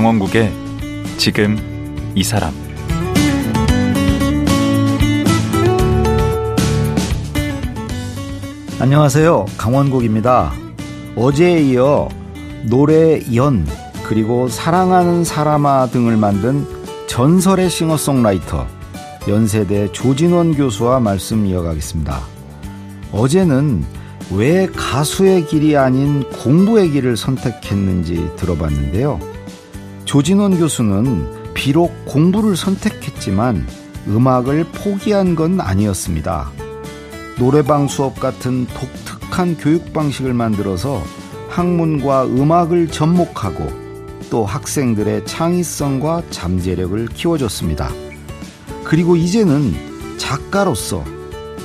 강원국의 지금 이 사람 안녕하세요. 강원국입니다. 어제에 이어 노래 연 그리고 사랑하는 사람아 등을 만든 전설의 싱어송라이터 연세대 조진원 교수와 말씀 이어가겠습니다. 어제는 왜 가수의 길이 아닌 공부의 길을 선택했는지 들어봤는데요. 조진원 교수는 비록 공부를 선택했지만 음악을 포기한 건 아니었습니다. 노래방 수업 같은 독특한 교육 방식을 만들어서 학문과 음악을 접목하고 또 학생들의 창의성과 잠재력을 키워줬습니다. 그리고 이제는 작가로서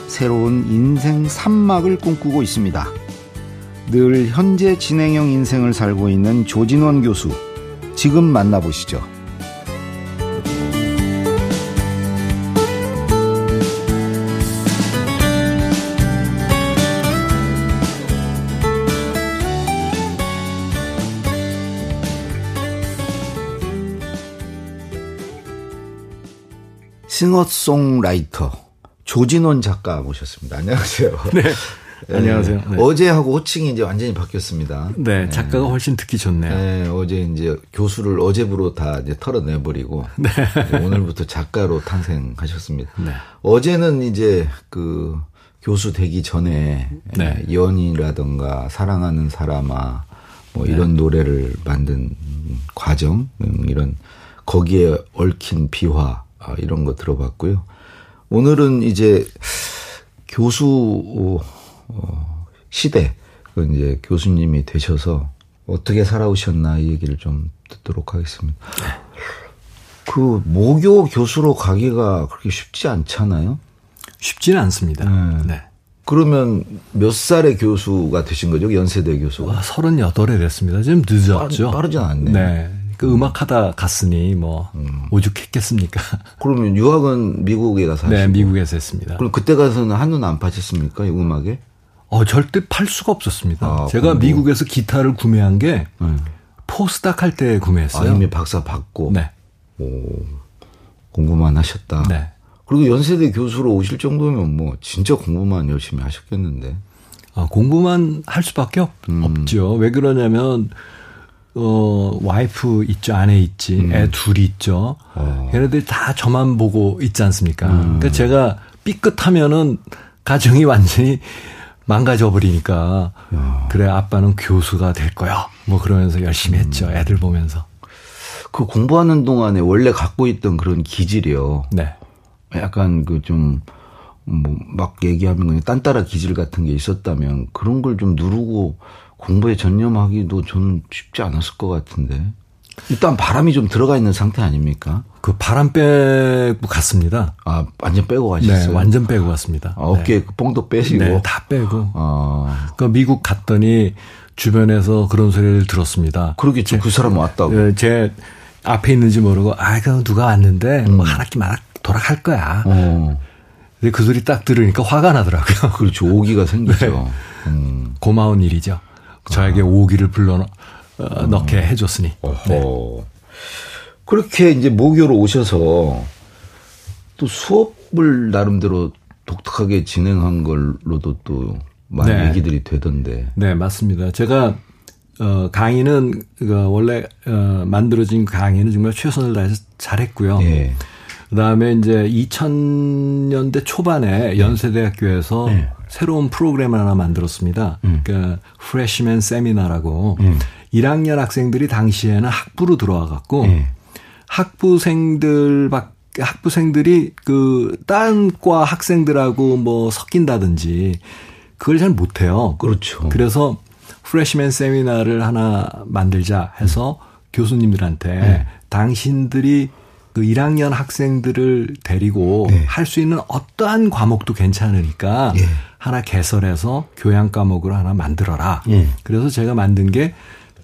새로운 인생 산막을 꿈꾸고 있습니다. 늘 현재 진행형 인생을 살고 있는 조진원 교수, 지금 만나보시죠. 싱어송라이터 조진원 작가 모셨습니다. 안녕하세요. 네. 안녕하세요. 네. 어제하고 호칭이 이제 완전히 바뀌었습니다. 네, 작가가 훨씬 듣기 좋네요. 네, 어제 이제 교수를 어제부로 다 이제 털어내버리고 네. 오늘부터 작가로 탄생하셨습니다. 네. 어제는 이제 그 교수 되기 전에 네. 연이라든가 사랑하는 사람아 뭐 이런 네. 노래를 만든 과정 음, 이런 거기에 얽힌 비화 아, 이런 거 들어봤고요. 오늘은 이제 교수 어, 시대 그 이제 교수님이 되셔서 어떻게 살아오셨나 이 얘기를 좀 듣도록 하겠습니다. 그 모교 교수로 가기가 그렇게 쉽지 않잖아요. 쉽지는 않습니다. 네. 네. 그러면 몇 살의 교수가 되신 거죠? 연세대 교수가? 38에 됐습니다. 좀 늦었죠. 빠르, 진 않네. 네. 그 음 악하다 갔으니 뭐 음. 오죽했겠습니까? 그러면 유학은 미국에 가서 네, 하시고. 네, 미국에서 했습니다. 그럼 그때 가서는 한눈 안 파셨습니까? 이 음악에? 어, 절대 팔 수가 없었습니다. 아, 제가 공부. 미국에서 기타를 구매한 게 음. 포스닥 할 때 구매했어요. 아, 이미 박사 받고. 네. 오, 공부만 하셨다. 네. 그리고 연세대 교수로 오실 정도면 뭐 진짜 공부만 열심히 하셨겠는데. 아, 공부만 할 수밖에 없, 음. 없죠. 왜 그러냐면 어, 와이프 있죠, 아내 있지, 음. 애 둘이 있죠. 어. 걔네들 다 저만 보고 있지 않습니까? 음. 그러니까 제가 삐끗하면은 가정이 완전히 망가져 버리니까 그래 아빠는 교수가 될 거야. 뭐 그러면서 열심히 했죠. 음. 애들 보면서. 그 공부하는 동안에 원래 갖고 있던 그런 기질이요. 네. 약간 그좀 뭐막 얘기하면 그냥 딴따라 기질 같은 게 있었다면 그런 걸 좀 누르고 공부에 전념하기도 저는 쉽지 않았을 것 같은데. 일단 바람이 좀 들어가 있는 상태 아닙니까? 그 바람 빼고 갔습니다. 아, 완전 빼고 가셨어요? 네, 완전 빼고 갔습니다. 아, 어깨 네. 뽕도 빼시고? 네, 다 빼고. 아. 그 미국 갔더니 주변에서 그런 소리를 들었습니다. 그러겠죠. 그 사람 왔다고. 네, 제 앞에 있는지 모르고, 아, 그 누가 왔는데, 뭐 음. 뭐, 한 학기 만 돌아갈 거야. 어. 근데 그 소리 딱 들으니까 화가 나더라고요. 그렇죠. 오기가 생기죠. 네. 음. 고마운 일이죠. 저에게 아. 오기를 불러 어, 넣게 해줬으니. 네. 그렇게 이제 모교로 오셔서 또 수업을 나름대로 독특하게 진행한 걸로도 또 많은 네. 얘기들이 되던데. 네, 맞습니다. 제가 어, 강의는 그 원래 어, 만들어진 강의는 정말 최선을 다해서 잘했고요. 네. 그다음에 이제 2000년대 초반에 연세대학교에서 네. 새로운 프로그램을 하나 만들었습니다. 음. 그러니까 프레시맨 세미나라고 음. 1학년 학생들이 당시에는 학부로 들어와 갖고 음. 학부생들 밖 학부생들이 그딴과 학생들하고 뭐 섞인다든지 그걸 잘 못해요. 그렇죠. 그래서 프레시맨 세미나를 하나 만들자 해서 음. 교수님들한테 네. 당신들이 그 1학년 학생들을 데리고 네. 할수 있는 어떠한 과목도 괜찮으니까 네. 하나 개설해서 교양 과목으로 하나 만들어라. 네. 그래서 제가 만든 게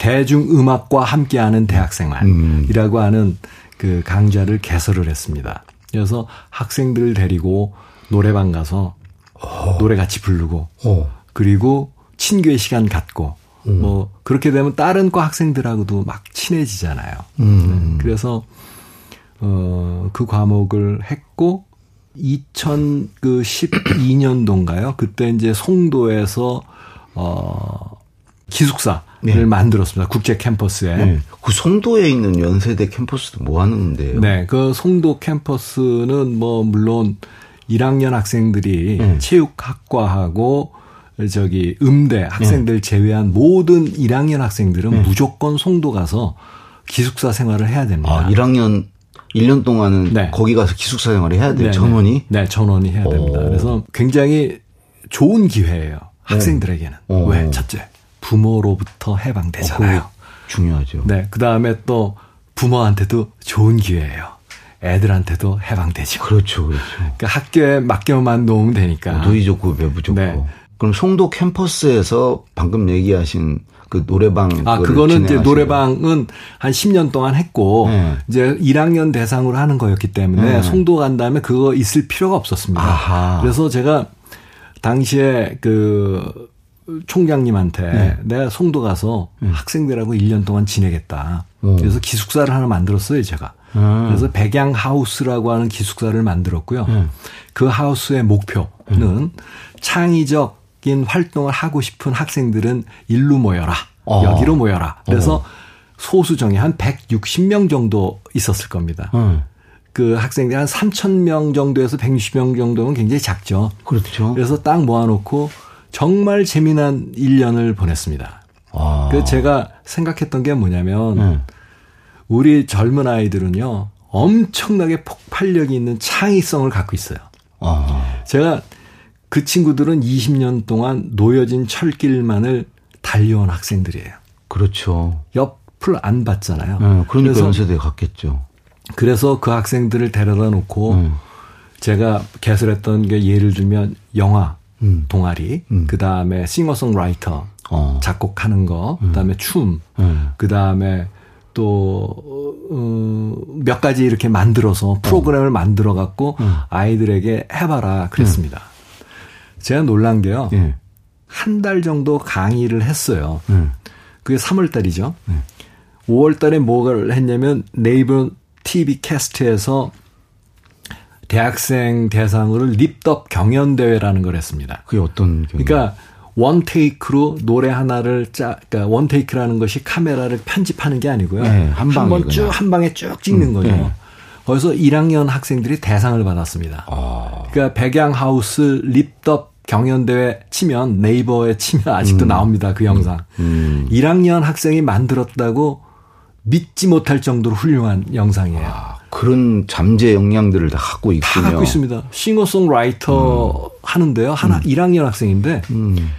대중음악과 함께하는 대학생만이라고 음. 하는 그 강좌를 개설을 했습니다. 그래서 학생들을 데리고 노래방 가서 오. 어. 노래 같이 부르고 오. 어. 그리고 친교의 시간 갖고 음. 뭐 그렇게 되면 다른 과 학생들하고도 막 친해지잖아요. 음. 네. 그래서 어그 과목을 했고 2012년도인가요? 그때 이제 송도에서 어 기숙사 를 네. 만들었습니다. 국제 캠퍼스에. 네. 그 송도에 있는 연세대 캠퍼스도 뭐 하는데요? 네, 그 송도 캠퍼스는 뭐 물론 1학년 학생들이 네. 체육학과하고 저기 음대 학생들 네. 제외한 모든 1학년 학생들은 네. 무조건 송도 가서 기숙사 생활을 해야 됩니다. 아, 1학년 1년 동안은 네. 거기 가서 기숙사 생활을 해야 돼요. 네, 전원이? 네, 전원이 해야 됩니다. 오. 그래서 굉장히 좋은 기회예요. 학생들에게는. 오. 왜? 첫째, 부모로부터 해방되잖아요. 어, 중요하죠. 네, 그 다음에 또 부모한테도 좋은 기회예요. 애들한테도 해방되죠. 그렇죠, 그렇죠. 그러니까 학교에 맡겨만 놓으면 되니까. 누이 좋고 배부 좋고. 네. 그럼 송도 캠퍼스에서 방금 얘기하신 그 노래방 아 그거는 이제 노래방은 한 10년 동안 했고 네. 이제 1학년 대상으로 하는 거였기 때문에 네. 송도 간 다음에 그거 있을 필요가 없었습니다. 아하. 그래서 제가 당시에 그 총장님한테 네. 내가 송도 가서 네. 학생들하고 1년 동안 지내겠다. 오. 그래서 기숙사를 하나 만들었어요, 제가. 음. 그래서 백양 하우스라고 하는 기숙사를 만들었고요. 음. 그 하우스의 목표는 음. 창의적인 활동을 하고 싶은 학생들은 일로 모여라. 어. 여기로 모여라. 그래서 어. 소수정이 한 160명 정도 있었을 겁니다. 음. 그 학생들이 한 3,000명 정도에서 160명 정도는 굉장히 작죠. 그렇죠. 그래서 딱 모아놓고 정말 재미난 1년을 보냈습니다. 아. 그 제가 생각했던 게 뭐냐면 음. 우리 젊은 아이들은요 엄청나게 폭발력이 있는 창의성을 갖고 있어요. 아. 제가 그 친구들은 20년 동안 놓여진 철길만을 달려온 학생들이에요. 그렇죠. 옆을 안 봤잖아요. 네, 그러니까 연세대 갔겠죠. 그래서 그 학생들을 데려다 놓고 음. 제가 개설했던 게 예를 들면 영화 음. 동아리, 음. 그 다음에 싱어송라이터 어. 작곡하는 거, 그 다음에 춤, 그 다음에 또몇 어, 가지 이렇게 만들어서 프로그램을 어. 만들어 갖고 아이들에게 해봐라 그랬습니다. 제가 놀란 게요. 예. 한달 정도 강의를 했어요. 그게 3월 달이죠. 5월 달에 뭐를 했냐면 네이버 TV 캐스트에서 대학생 대상으로 립덥 경연 대회라는 걸 했습니다. 그게 어떤 경연? 그러니까 원 테이크로 노래 하나를 짜, 그러니까 원 테이크라는 것이 카메라를 편집하는 게 아니고요. 네, 한 방에 쭉한 방에 쭉 찍는 음, 거죠. 네. 거기서 1학년 학생들이 대상을 받았습니다. 아. 그러니까 백양 하우스 lip dub 경연 대회 치면 네이버에 치면 아직도 음. 나옵니다. 그 영상. 음. 1학년 학생이 만들었다고 믿지 못할 정도로 훌륭한 영상이에요. 아, 그런 잠재 역량들을 다 갖고 있군요. 다 갖고 있습니다. 싱어송라이터 음. 하는데요. 하나 음. 1학년 학생인데 음.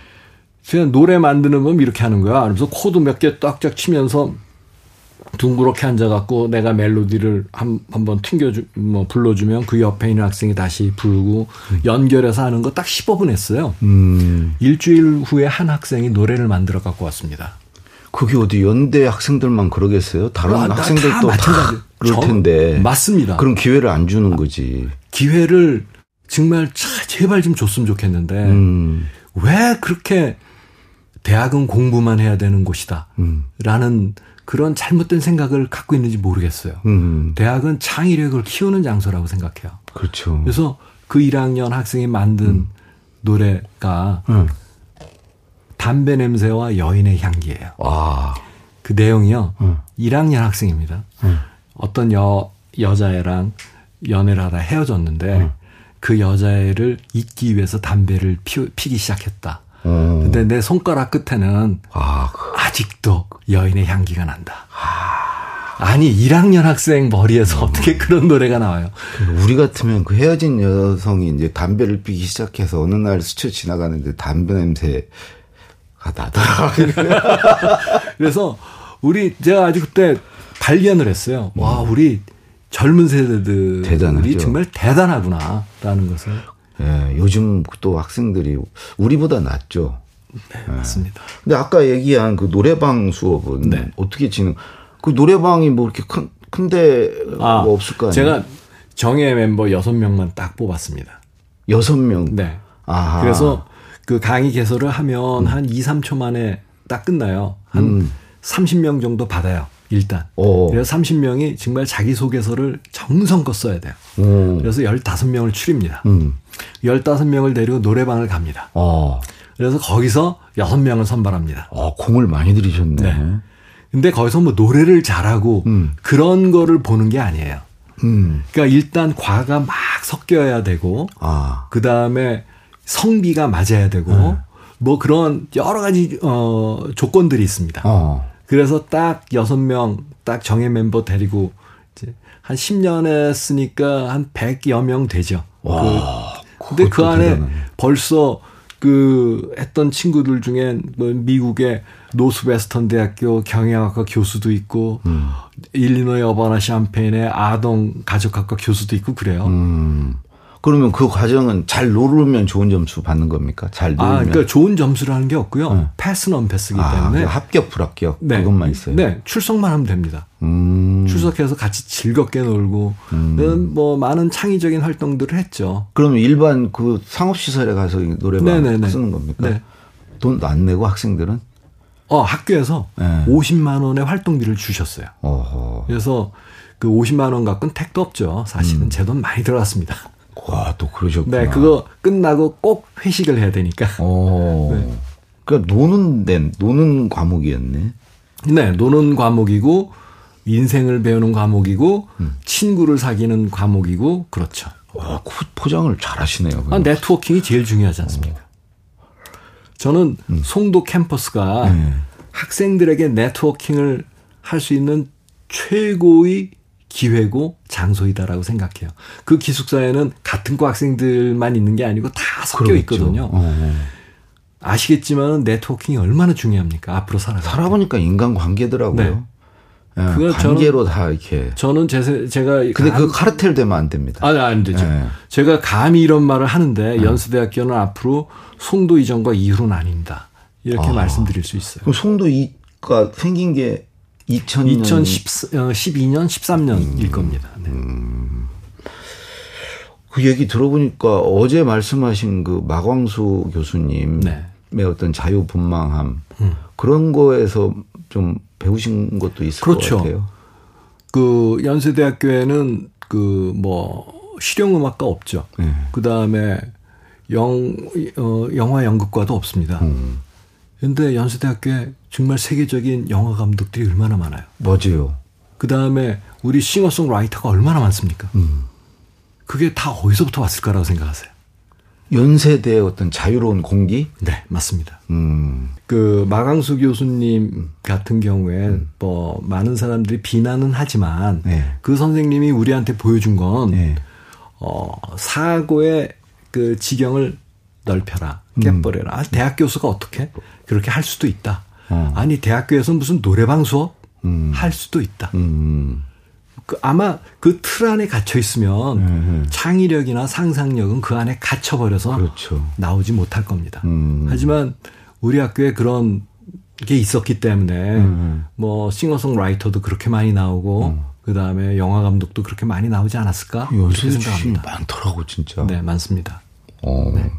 제가 노래 만드는 건 이렇게 하는 거야. 그래서 코드 몇 개 딱딱 치면서 둥그렇게 앉아갖고 내가 멜로디를 한, 한번 튕겨주, 뭐, 불러주면 그 옆에 있는 학생이 다시 부르고 음. 연결해서 하는 거 딱 15분 했어요. 음. 일주일 후에 한 학생이 노래를 만들어 갖고 왔습니다. 그게 어디 연대 학생들만 그러겠어요? 다른 아, 학생들도 다 그럴 텐데. 맞습니다. 그런 기회를 안 주는 거지. 기회를 정말 제발 좀 줬으면 좋겠는데 음. 왜 그렇게 대학은 공부만 해야 되는 곳이다. 음. 라는 그런 잘못된 생각을 갖고 있는지 모르겠어요. 음. 대학은 창의력을 키우는 장소라고 생각해요. 그렇죠. 그래서 그 1학년 학생이 만든 음. 노래가 음. 담배 냄새와 여인의 향기예요. 와. 그 내용이요. 음. 1학년 학생입니다. 음. 어떤 여 여자애랑 연애를 하다 헤어졌는데 음. 그 여자애를 잊기 위해서 담배를 피, 피기 시작했다. 음. 근데 내 손가락 끝에는 아, 그. 아직도 여인의 향기가 난다. 아. 아니 1학년 학생 머리에서 음. 어떻게 그런 노래가 나와요? 우리 같으면 그 헤어진 여성이 이제 담배를 피기 시작해서 어느 날 스쳐 지나가는데 담배 냄새 아, 나더라. 그래서 우리 제가 아주 그때 발견을 했어요. 와, 우리 젊은 세대들이 대단하죠. 정말 대단하구나라는 것을. 예, 요즘 또 학생들이 우리보다 낫죠. 네, 예. 맞습니다. 근데 아까 얘기한 그 노래방 수업은 네. 어떻게 진행? 그 노래방이 뭐 이렇게 큰 큰데 아, 뭐 없을까요? 제가 정예 멤버 6명만 딱 뽑았습니다. 6명? 네. 아하. 그래서 그 강의 개설을 하면 음. 한 2, 3초 만에 딱 끝나요. 한 음. 30명 정도 받아요. 일단. 오. 그래서 30명이 정말 자기소개서를 정성껏 써야 돼요. 오. 그래서 15명을 추립니다. 음. 15명을 데리고 노래방을 갑니다. 어. 그래서 거기서 6명을 선발합니다. 어, 공을 많이 들이셨네. 네. 근데 거기서 뭐 노래를 잘하고 음. 그런 거를 보는 게 아니에요. 음. 그러니까 일단 과가 막 섞여야 되고 아. 그 다음에 성비가 맞아야 되고 네. 뭐 그런 여러 가지 어 조건들이 있습니다. 어. 그래서 딱 여섯 명 딱 정예 멤버 데리고 이제 한 10년 했으니까 한 100여 명 되죠. 와, 그, 근데 그 안에 대단하네. 벌써 그 했던 친구들 중에 뭐 미국의 노스웨스턴 대학교 경영학과 교수도 있고 음. 일리노이 어바나 샴페인의 아동 가족학과 교수도 있고 그래요. 음. 그러면 그 과정은 잘 노르면 좋은 점수 받는 겁니까? 잘 노르면. 아, 그러니까 좋은 점수라는 게 없고요. 네. 패스는 언패스기 아, 때문에 합격 불합격 네. 그것만 있어요. 네, 출석만 하면 됩니다. 음. 출석해서 같이 즐겁게 놀고 음. 뭐 많은 창의적인 활동들을 했죠. 그러면 일반 그 상업 시설에 가서 노래방 네네네. 쓰는 겁니까? 네. 돈도 안 내고 학생들은? 어, 학교에서 네. 50만 원의 활동비를 주셨어요. 어허. 그래서 그 50만 원 갖고는 택도 없죠. 사실은 음. 제돈 많이 들어갔습니다. 와, 또 그러셨구나. 네, 그거 끝나고 꼭 회식을 해야 되니까. 어. 네. 그러니까 노는 데 노는 과목이었네. 네, 노는 과목이고 인생을 배우는 과목이고 음. 친구를 사귀는 과목이고 그렇죠. 와, 포장을 잘 하시네요. 아, 네트워킹이 제일 중요하지 않습니까? 어. 저는 음. 송도 캠퍼스가 네. 학생들에게 네트워킹을 할 수 있는 최고의 기회고 장소이다라고 생각해요. 그 기숙사에는 같은 과 학생들만 있는 게 아니고 다 섞여 그렇죠. 있거든요. 어, 어. 아시겠지만 네트워킹이 얼마나 중요합니까? 앞으로 살아 살아보니까 인간 관계더라고요. 네. 예, 그걸 관계로 저는, 다 이렇게. 저는 제, 제가. 근데 감, 그 카르텔 되면 안 됩니다. 아니, 안 되죠. 네. 제가 감히 이런 말을 하는데 네. 연수대학교는 앞으로 송도 이전과 이후로 나뉜다. 이렇게 아, 말씀드릴 수 있어요. 그럼 송도 이가 생긴 게 2000년 2012년 13년일 음. 겁니다. 네. 음. 그 얘기 들어보니까 어제 말씀하신 그 마광수 교수님의 네. 어떤 자유분방함 음. 그런 거에서 좀 배우신 것도 있을 그렇죠. 것 같아요. 그 연세대학교에는 그 뭐 실용음악과 없죠. 네. 그 다음에 영 어, 영화 연극과도 없습니다. 음. 근데 연세대학교에 정말 세계적인 영화 감독들이 얼마나 많아요. 맞아요. 그 다음에 우리 싱어송라이터가 얼마나 많습니까? 음. 그게 다 어디서부터 왔을까라고 생각하세요? 연세대의 어떤 자유로운 공기? 네, 맞습니다. 음. 그 마강수 교수님 같은 경우에 음. 뭐 많은 사람들이 비난은 하지만 네. 그 선생님이 우리한테 보여준 건 네. 어, 사고의 그 지경을 넓혀라, 깨버려라. 음. 대학 교수가 어떻게? 그렇게 할 수도 있다. 어. 아니 대학교에서 무슨 노래방 수업 음. 할 수도 있다. 음. 그 아마 그 틀 안에 갇혀 있으면 음. 창의력이나 상상력은 그 안에 갇혀 버려서 그렇죠. 나오지 못할 겁니다. 음. 하지만 우리 학교에 그런 게 있었기 때문에 음. 뭐 싱어송라이터도 그렇게 많이 나오고 음. 그 다음에 영화 감독도 그렇게 많이 나오지 않았을까? 그렇게 생각합니다. 많더라고 진짜. 네, 많습니다. 어. 네.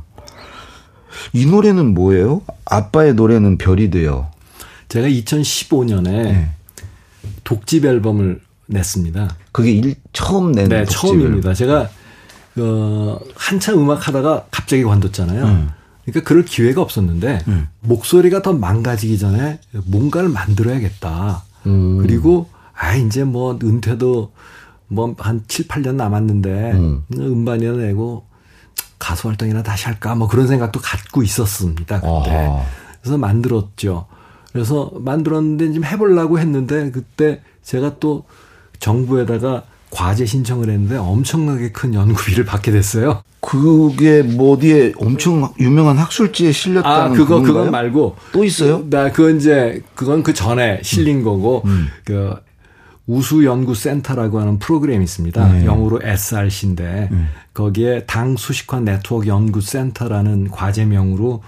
이 노래는 뭐예요? 아빠의 노래는 별이 돼요. 제가 2015년에 네. 독집 앨범을 냈습니다. 그게 일, 처음 낸 네, 처음입니다. 제가 어, 한참 음악 하다가 갑자기 관뒀잖아요. 음. 그러니까 그럴 기회가 없었는데 음. 목소리가 더 망가지기 전에 뭔가를 만들어야겠다. 음. 그리고 아 이제 뭐 은퇴도 뭐 한 7, 8년 남았는데 음. 음반이나 내고 가수 활동이나 다시 할까 뭐 그런 생각도 갖고 있었습니다. 그때. 아하. 그래서 만들었죠. 그래서 만들었는데 좀 해보려고 했는데 그때 제가 또 정부에다가 과제 신청을 했는데 엄청나게 큰 연구비를 받게 됐어요. 그게 뭐 어디에 엄청 유명한 학술지에 실렸다는 아 그거 그건 말고 또 있어요? 나 그건 이제 그건 그 전에 실린 음. 거고 음. 그 우수 연구 센터라고 하는 프로그램이 있습니다. 네. 영어로 SRC인데 네. 거기에 당수식화 네트워크 연구 센터라는 과제명으로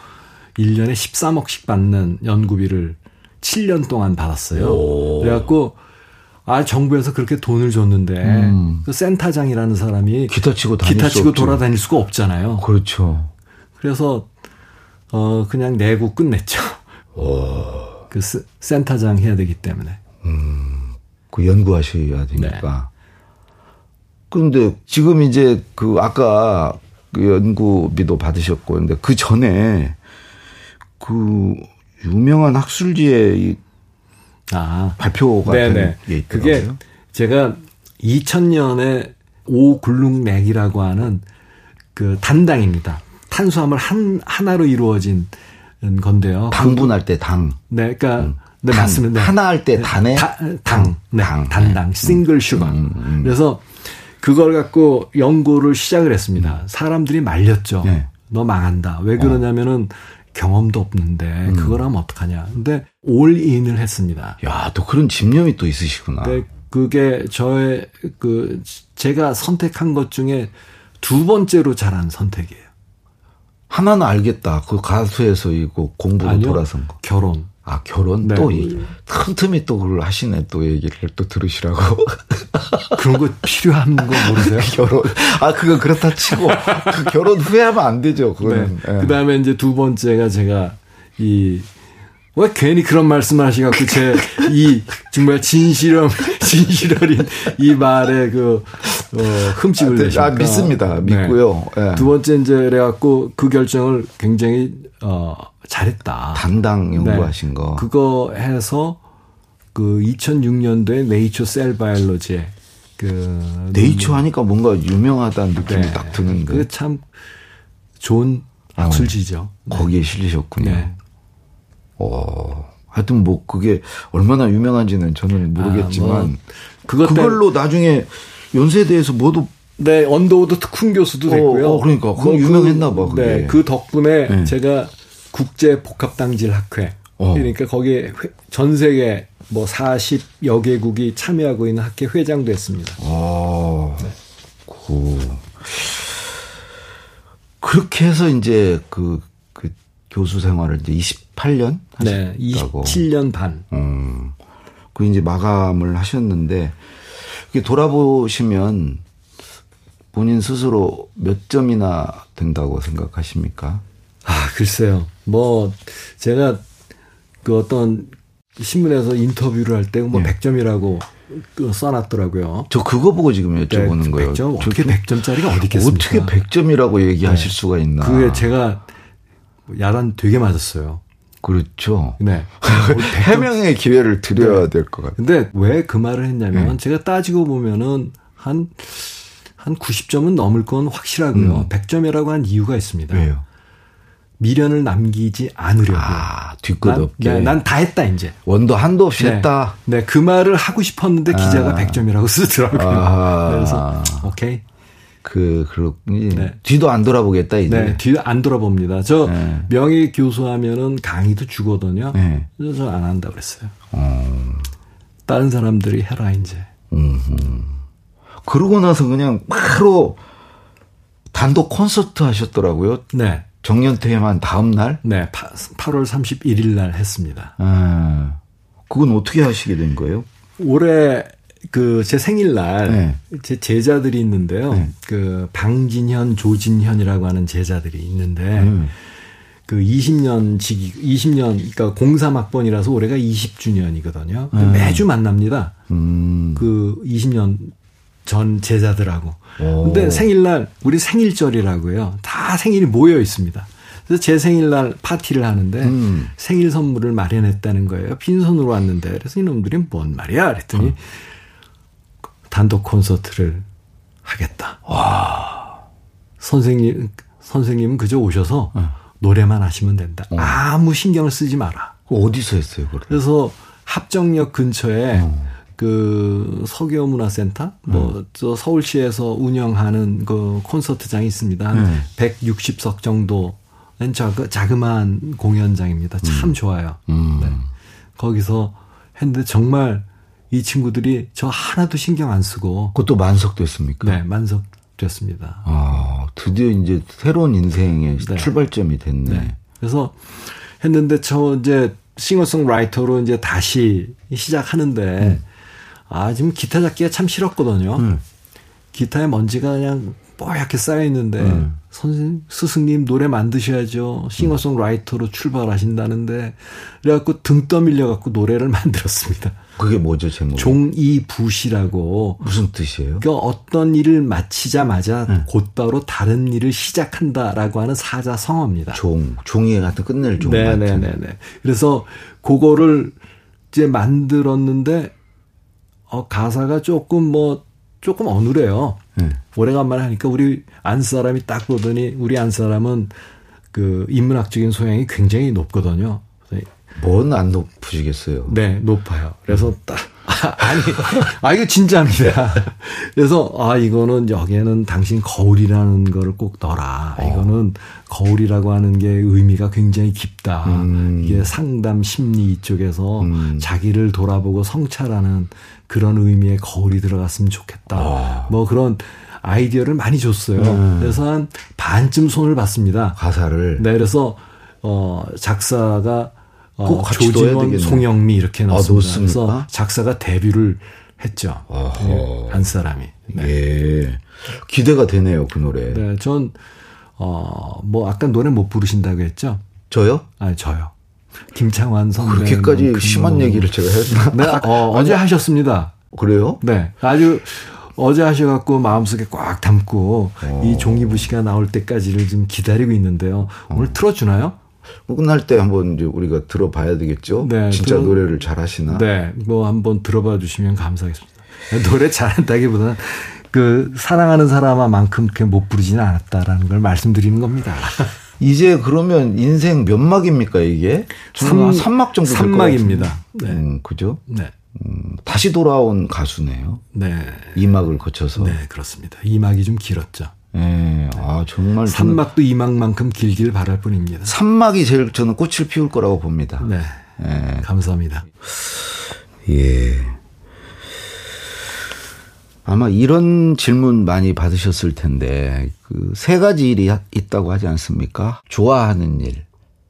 1년에 13억씩 받는 연구비를 7년 동안 받았어요. 오. 그래갖고 아 정부에서 그렇게 돈을 줬는데 음. 그 센터장이라는 사람이 기타 치고 다닐 기타 치고 돌아다닐 수가 없잖아요. 그렇죠. 그래서 어 그냥 내고 끝냈죠. 오. 그 센터장 해야 되기 때문에. 음, 그 연구하셔야 되니까. 네. 그런데 지금 이제 그 아까 그 연구비도 받으셨고 근데 그 전에 그 유명한 학술지에 아, 발표가 네네. 게. 그게 제가 2000년에 오글룩맥이라고 하는 그 단당입니다. 탄수화물 한 하나로 이루어진 건데요. 당분할 때 당. 네, 그러니까 음. 네, 당. 맞습니다. 네. 하나 할 때 단에 다, 당, 네, 당, 단당, 네. 싱글 슈거. 음, 음. 그래서 그걸 갖고 연구를 시작을 했습니다. 사람들이 말렸죠. 네. 너 망한다. 왜 그러냐면은 경험도 없는데 음. 그걸 하면 어떡하냐. 근데 올인을 했습니다. 야, 또 그런 집념이 또 있으시구나. 네, 그게 저의 그 제가 선택한 것 중에 두 번째로 잘한 선택이에요. 하나는 알겠다. 그 가수에서 이거 공부로 아니요, 돌아선 거. 결혼. 아 결혼 네. 또 틈틈이 또 그걸 하시네 또 얘기를 또 들으시라고 그런 거 필요한 거 모르세요? 결혼 아 그건 그렇다 치고 그 결혼 후회하면 안 되죠 그거는 네. 네. 그다음에 이제 두 번째가 제가 이 왜 괜히 그런 말씀을 하시갖고 제 이 정말 진실함 진실 어린 이 말에 그 어, 흠집을 아, 네. 내십니까? 아, 믿습니다. 믿고요. 네. 두 번째 이제 그래갖고 그 결정을 굉장히 어 잘했다. 당당 연구하신 네. 거. 그거 해서 그 2006년도에 네이처 셀 바이올로지에 그 네이처 하니까 뭔가 유명하다는 느낌이 네. 딱 드는데. 그참 좋은 학술지죠. 어, 거기에 실리셨군요. 네. 어. 하여튼 뭐 그게 얼마나 유명한지는 저는 모르겠지만 아, 뭐 그걸로 나중에 연세대에서 모두 네, 언더우드 특훈 교수도 됐고요. 어, 어 그러니까. 그 유명했나 봐, 그게. 네, 그 덕분에 네. 제가 국제 복합당질 학회 어. 그러니까 거기에 전 세계 뭐 40여 개국이 참여하고 있는 학회 회장도 했습니다. 아. 네. 그. 그렇게 해서 이제 그, 그 교수 생활을 이제 28년 하셨다고. 네, 27년 반. 음. 그 이제 마감을 하셨는데 돌아보시면 본인 스스로 몇 점이나 된다고 생각하십니까? 아, 글쎄요. 뭐, 제가 그 어떤 신문에서 인터뷰를 할 때뭐 네. 100점이라고 그 써놨더라고요. 저 그거 보고 지금 여쭤보는 네, 거예요. 100점? 어떻게 100점짜리가 어디 있겠습니까? 어떻게 100점이라고 얘기하실 네. 수가 있나. 그게 제가 야단 되게 맞았어요. 그렇죠. 네. 해명의 기회를 드려야 네. 될것 같아요. 근데 왜 그 말을 했냐면 네. 제가 따지고 보면은 한, 한 90점은 넘을 건 확실하고요. 음. 100점이라고 한 이유가 있습니다. 왜요? 미련을 남기지 않으려고. 아, 뒤끝 없게. 난다 했다, 이제. 원도 한도 없이 네. 했다. 네, 그 말을 하고 싶었는데 기자가 아. 100점이라고 쓰더라고요. 아. 그래서, 오케이. 그, 그, 네. 뒤도 안 돌아보겠다, 이제. 네, 뒤도 안 돌아봅니다. 저 네. 명예 교수 하면은 강의도 주거든요. 네. 그래서 저안 한다 그랬어요. 어. 다른 사람들이 해라, 이제. 음흠. 그러고 나서 그냥 바로 단독 콘서트 하셨더라고요. 네. 정년퇴임한 다음 날? 네, 8월 31일 날 했습니다. 아, 그건 어떻게 하시게 된 거예요? 올해 그 제 생일날 네. 제 제자들이 있는데요. 네. 그 방진현, 조진현이라고 하는 제자들이 있는데 음. 그 20년 지기 20년 그러니까 03학번이라서 올해가 20주년이거든요. 음. 매주 만납니다. 음. 그 20년 전 제자들하고. 오. 근데 생일날 우리 생일절이라고요. 다 생일이 모여 있습니다. 그래서 제 생일날 파티를 하는데 음. 생일 선물을 마련했다는 거예요. 빈손으로 왔는데 그래서 이놈들이 뭔 말이야? 그랬더니 음. 단독 콘서트를 하겠다. 와. 선생님 선생님은 그저 오셔서 음. 노래만 하시면 된다. 어. 아무 신경을 쓰지 마라. 어디서 했어요, 그걸? 그래서 합정역 근처에 어. 그 서교 문화센터 뭐저 음. 서울시에서 운영하는 그 콘서트장이 있습니다. 한 음. 160석 정도 자그 자그마한 공연장입니다. 참 음. 좋아요. 음. 네. 거기서 했는데 정말 이 친구들이 저 하나도 신경 안 쓰고 그것도 만석됐습니까? 네, 만석됐습니다. 아, 드디어 이제 새로운 인생의 네. 출발점이 됐네. 네. 그래서 했는데 저 이제 싱어송라이터로 이제 다시 시작하는데 음. 아, 지금 기타 잡기가 참 싫었거든요. 음. 기타에 먼지가 그냥 뽀얗게 쌓여 있는데 음. 선생님, 스승님 노래 만드셔야죠. 싱어송라이터로 출발하신다는데 그래갖고 등 떠밀려갖고 노래를 만들었습니다. 그게 뭐죠, 제목? 종이부시라고. 무슨 뜻이에요? 그러니까 어떤 일을 마치자마자 네. 곧바로 다른 일을 시작한다라고 하는 사자성어입니다. 종, 종이 같은 끝낼 종. 네네네네. 그래서 그거를 이제 만들었는데 어, 가사가 조금 뭐 조금 어눌해요. 네. 오래간만에 하니까 우리 안 사람이 딱 보더니 우리 안 사람은 그 인문학적인 소양이 굉장히 높거든요. 뭔 안 높으시겠어요? 네, 높아요. 그래서 딱 아니, 아 이거 진짜입니다. 그래서 아 이거는 여기에는 당신 거울이라는 거를 꼭 넣어라. 어. 이거는 거울이라고 하는 게 의미가 굉장히 깊다. 음. 이게 상담 심리 이쪽에서 음. 자기를 돌아보고 성찰하는 그런 의미의 거울이 들어갔으면 좋겠다. 어. 뭐 그런 아이디어를 많이 줬어요. 음. 그래서 한 반쯤 손을 봤습니다. 가사를. 네, 그래서 어 작사가 어, 조진원, 송영미 이렇게 넣었습니다. 아, 그래서 작사가 데뷔를 했죠. 네, 한 사람이. 네. 예. 기대가 되네요, 그 노래. 네, 전, 어, 뭐, 아까 노래 못 부르신다고 했죠? 저요? 아니, 저요. 김창완 선배. 그렇게까지 그 심한 얘기를 제가 했나? 네, 어, 어제 하셨습니다. 그래요? 네. 아주 어제 하셔갖고 마음속에 꽉 담고 어. 이 종이부시가 나올 때까지를 좀 기다리고 있는데요. 오늘 어. 틀어주나요? 뭐 끝날 때 한번 이제 우리가 들어봐야 되겠죠. 네, 진짜 들어, 노래를 잘하시나? 네, 뭐 한번 들어봐 주시면 감사하겠습니다. 노래 잘한다기보다는 그 사랑하는 사람만큼 그렇게 못 부르지는 않았다라는 걸 말씀드리는 겁니다. 이제 그러면 인생 몇 막입니까 이게? 3, 3막 정도 될것 3막입니다. 네. 음, 그죠? 네. 음, 다시 돌아온 가수네요. 네. 2막을 거쳐서. 네, 그렇습니다. 2막이 좀 길었죠. 네. 아, 정말. 3막도 2막만큼 길길 바랄 뿐입니다. 3막이 제일 저는 꽃을 피울 거라고 봅니다. 네. 네. 감사합니다. 예. 아마 이런 질문 많이 받으셨을 텐데, 그 세 가지 일이 있다고 하지 않습니까? 좋아하는 일,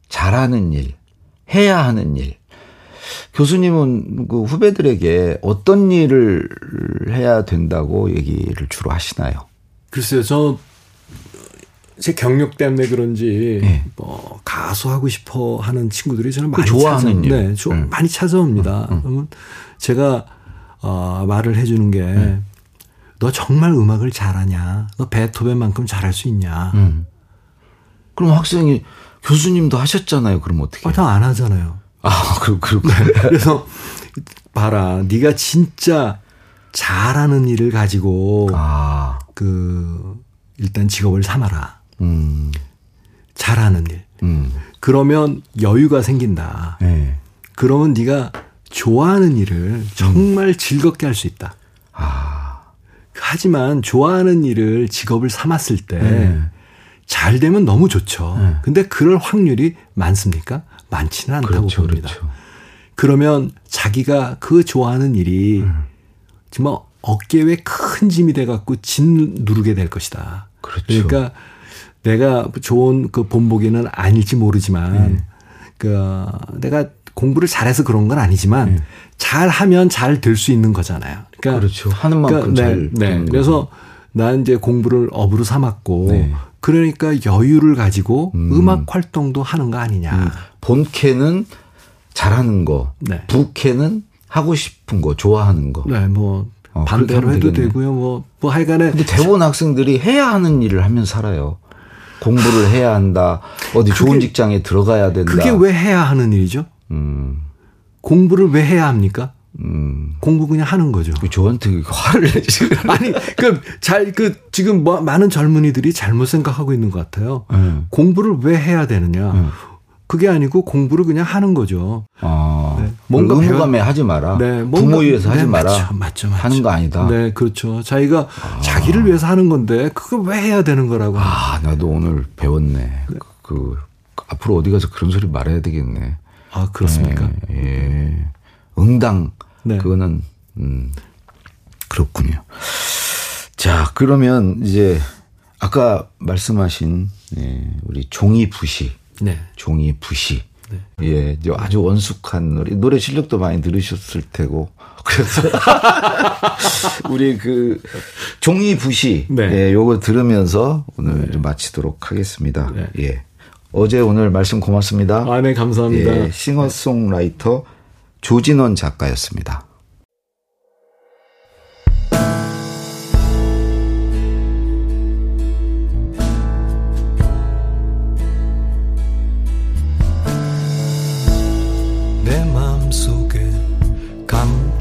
잘하는 일, 해야 하는 일. 교수님은 그 후배들에게 어떤 일을 해야 된다고 얘기를 주로 하시나요? 글쎄요, 저, 제 경력 때문에 그런지, 네. 뭐, 가수 하고 싶어 하는 친구들이 저는 많이 좋아하는 찾아, 네, 좀 음. 많이 찾아옵니다. 음, 음. 그러면 제가, 어, 말을 해주는 게, 음. 너 정말 음악을 잘하냐? 너 베토벤만큼 잘할 수 있냐? 음. 그럼 학생이 교수님도 하셨잖아요. 그럼 어떻게? 아, 다안 하잖아요. 아, 그, 그, 그. 그래서 봐라. 네가 진짜 잘하는 일을 가지고 아. 그 일단 직업을 삼아라. 음. 잘하는 일. 음. 그러면 여유가 생긴다. 네. 그러면 네가 좋아하는 일을 정말 음. 즐겁게 할 수 있다. 아. 하지만 좋아하는 일을 직업을 삼았을 때, 네. 잘 되면 너무 좋죠. 네. 근데 그럴 확률이 많습니까? 많지는 않다고 그렇죠, 봅니다. 그렇죠. 그러면 자기가 그 좋아하는 일이 음. 정말 어깨 위에 큰 짐이 돼갖고 진 누르게 될 것이다. 그렇죠. 그러니까 내가 좋은 그 본보기는 아닐지 모르지만, 네. 그 내가 공부를 잘해서 그런 건 아니지만 네. 잘하면 잘 될 수 있는 거잖아요. 그러니까 그렇죠. 하는 만큼 그러니까, 잘. 네. 네. 그래서 난 이제 공부를 업으로 삼았고 네. 그러니까 여유를 가지고 음. 악 활동도 하는 거 아니냐. 음. 본캐는 잘하는 거, 네. 부캐는 하고 싶은 거, 좋아하는 거. 네, 뭐 어, 반대로 해도 되겠네. 되고요. 뭐, 뭐 하여간에. 근데 대부분 학생들이 해야 하는 일을 하면 살아요. 공부를 해야 한다. 어디 그게, 좋은 직장에 들어가야 된다. 그게 왜 해야 하는 일이죠? 음. 공부를 왜 해야 합니까? 음. 공부 그냥 하는 거죠. 저한테 화를 내지. 아니, 그, 잘, 그, 지금 뭐, 많은 젊은이들이 잘못 생각하고 있는 것 같아요. 음. 공부를 왜 해야 되느냐. 음. 그게 아니고 공부를 그냥 하는 거죠. 아, 네. 뭔가 의무감에 하지 마라. 네, 뭔가, 부모 위해서 하지 네, 마라. 맞죠, 맞죠, 맞죠. 하는 거 아니다. 네, 그렇죠. 자기가 아. 자기를 위해서 하는 건데 그걸 왜 해야 되는 거라고. 아, 나도 오늘 배웠네. 네. 그, 그, 앞으로 어디 가서 그런 소리 말해야 되겠네. 아, 그렇습니까? 예. 예. 응당. 네. 그거는, 음, 그렇군요. 자, 그러면 이제 아까 말씀하신 예, 우리 종이 부시. 네. 종이 부시. 네. 예, 아주 원숙한 노래, 노래 실력도 많이 들으셨을 테고. 그래서 우리 그 종이 부시 네. 예, 요거 들으면서 오늘 네. 마치도록 하겠습니다. 네. 예. 어제 오늘 말씀 고맙습니다. 아, 네, 감사합니다. 예, 싱어송라이터 조진원 작가였습니다.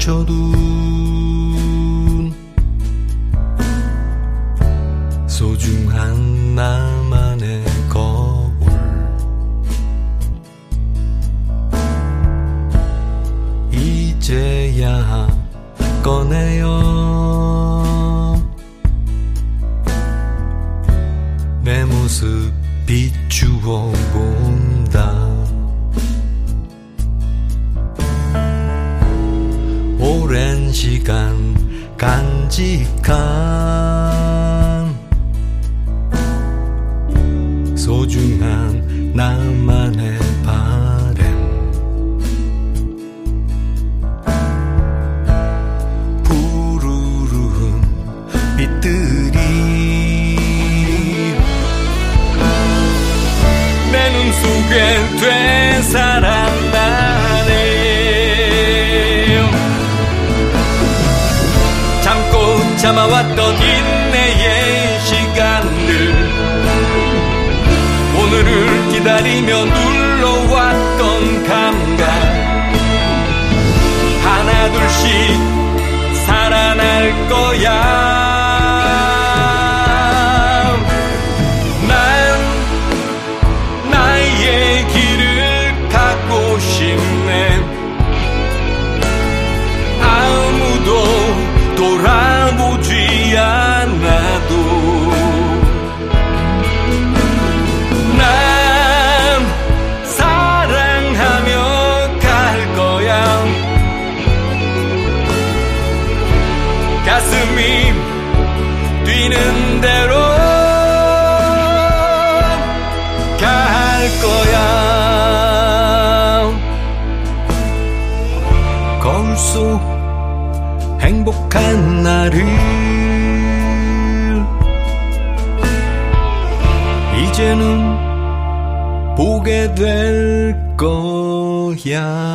감춰둔 소중한 나만의 거울. 이제야 꺼내요. 내 모습 비추어 간 간직한 소중한 나만의 바램. 푸르른 빛들이. 내 눈 속에 되살아 참아왔던 인내의 시간들. 오늘을 기다리며 눌러왔던 감각. 하나 둘씩 살아날 거야 될 거야.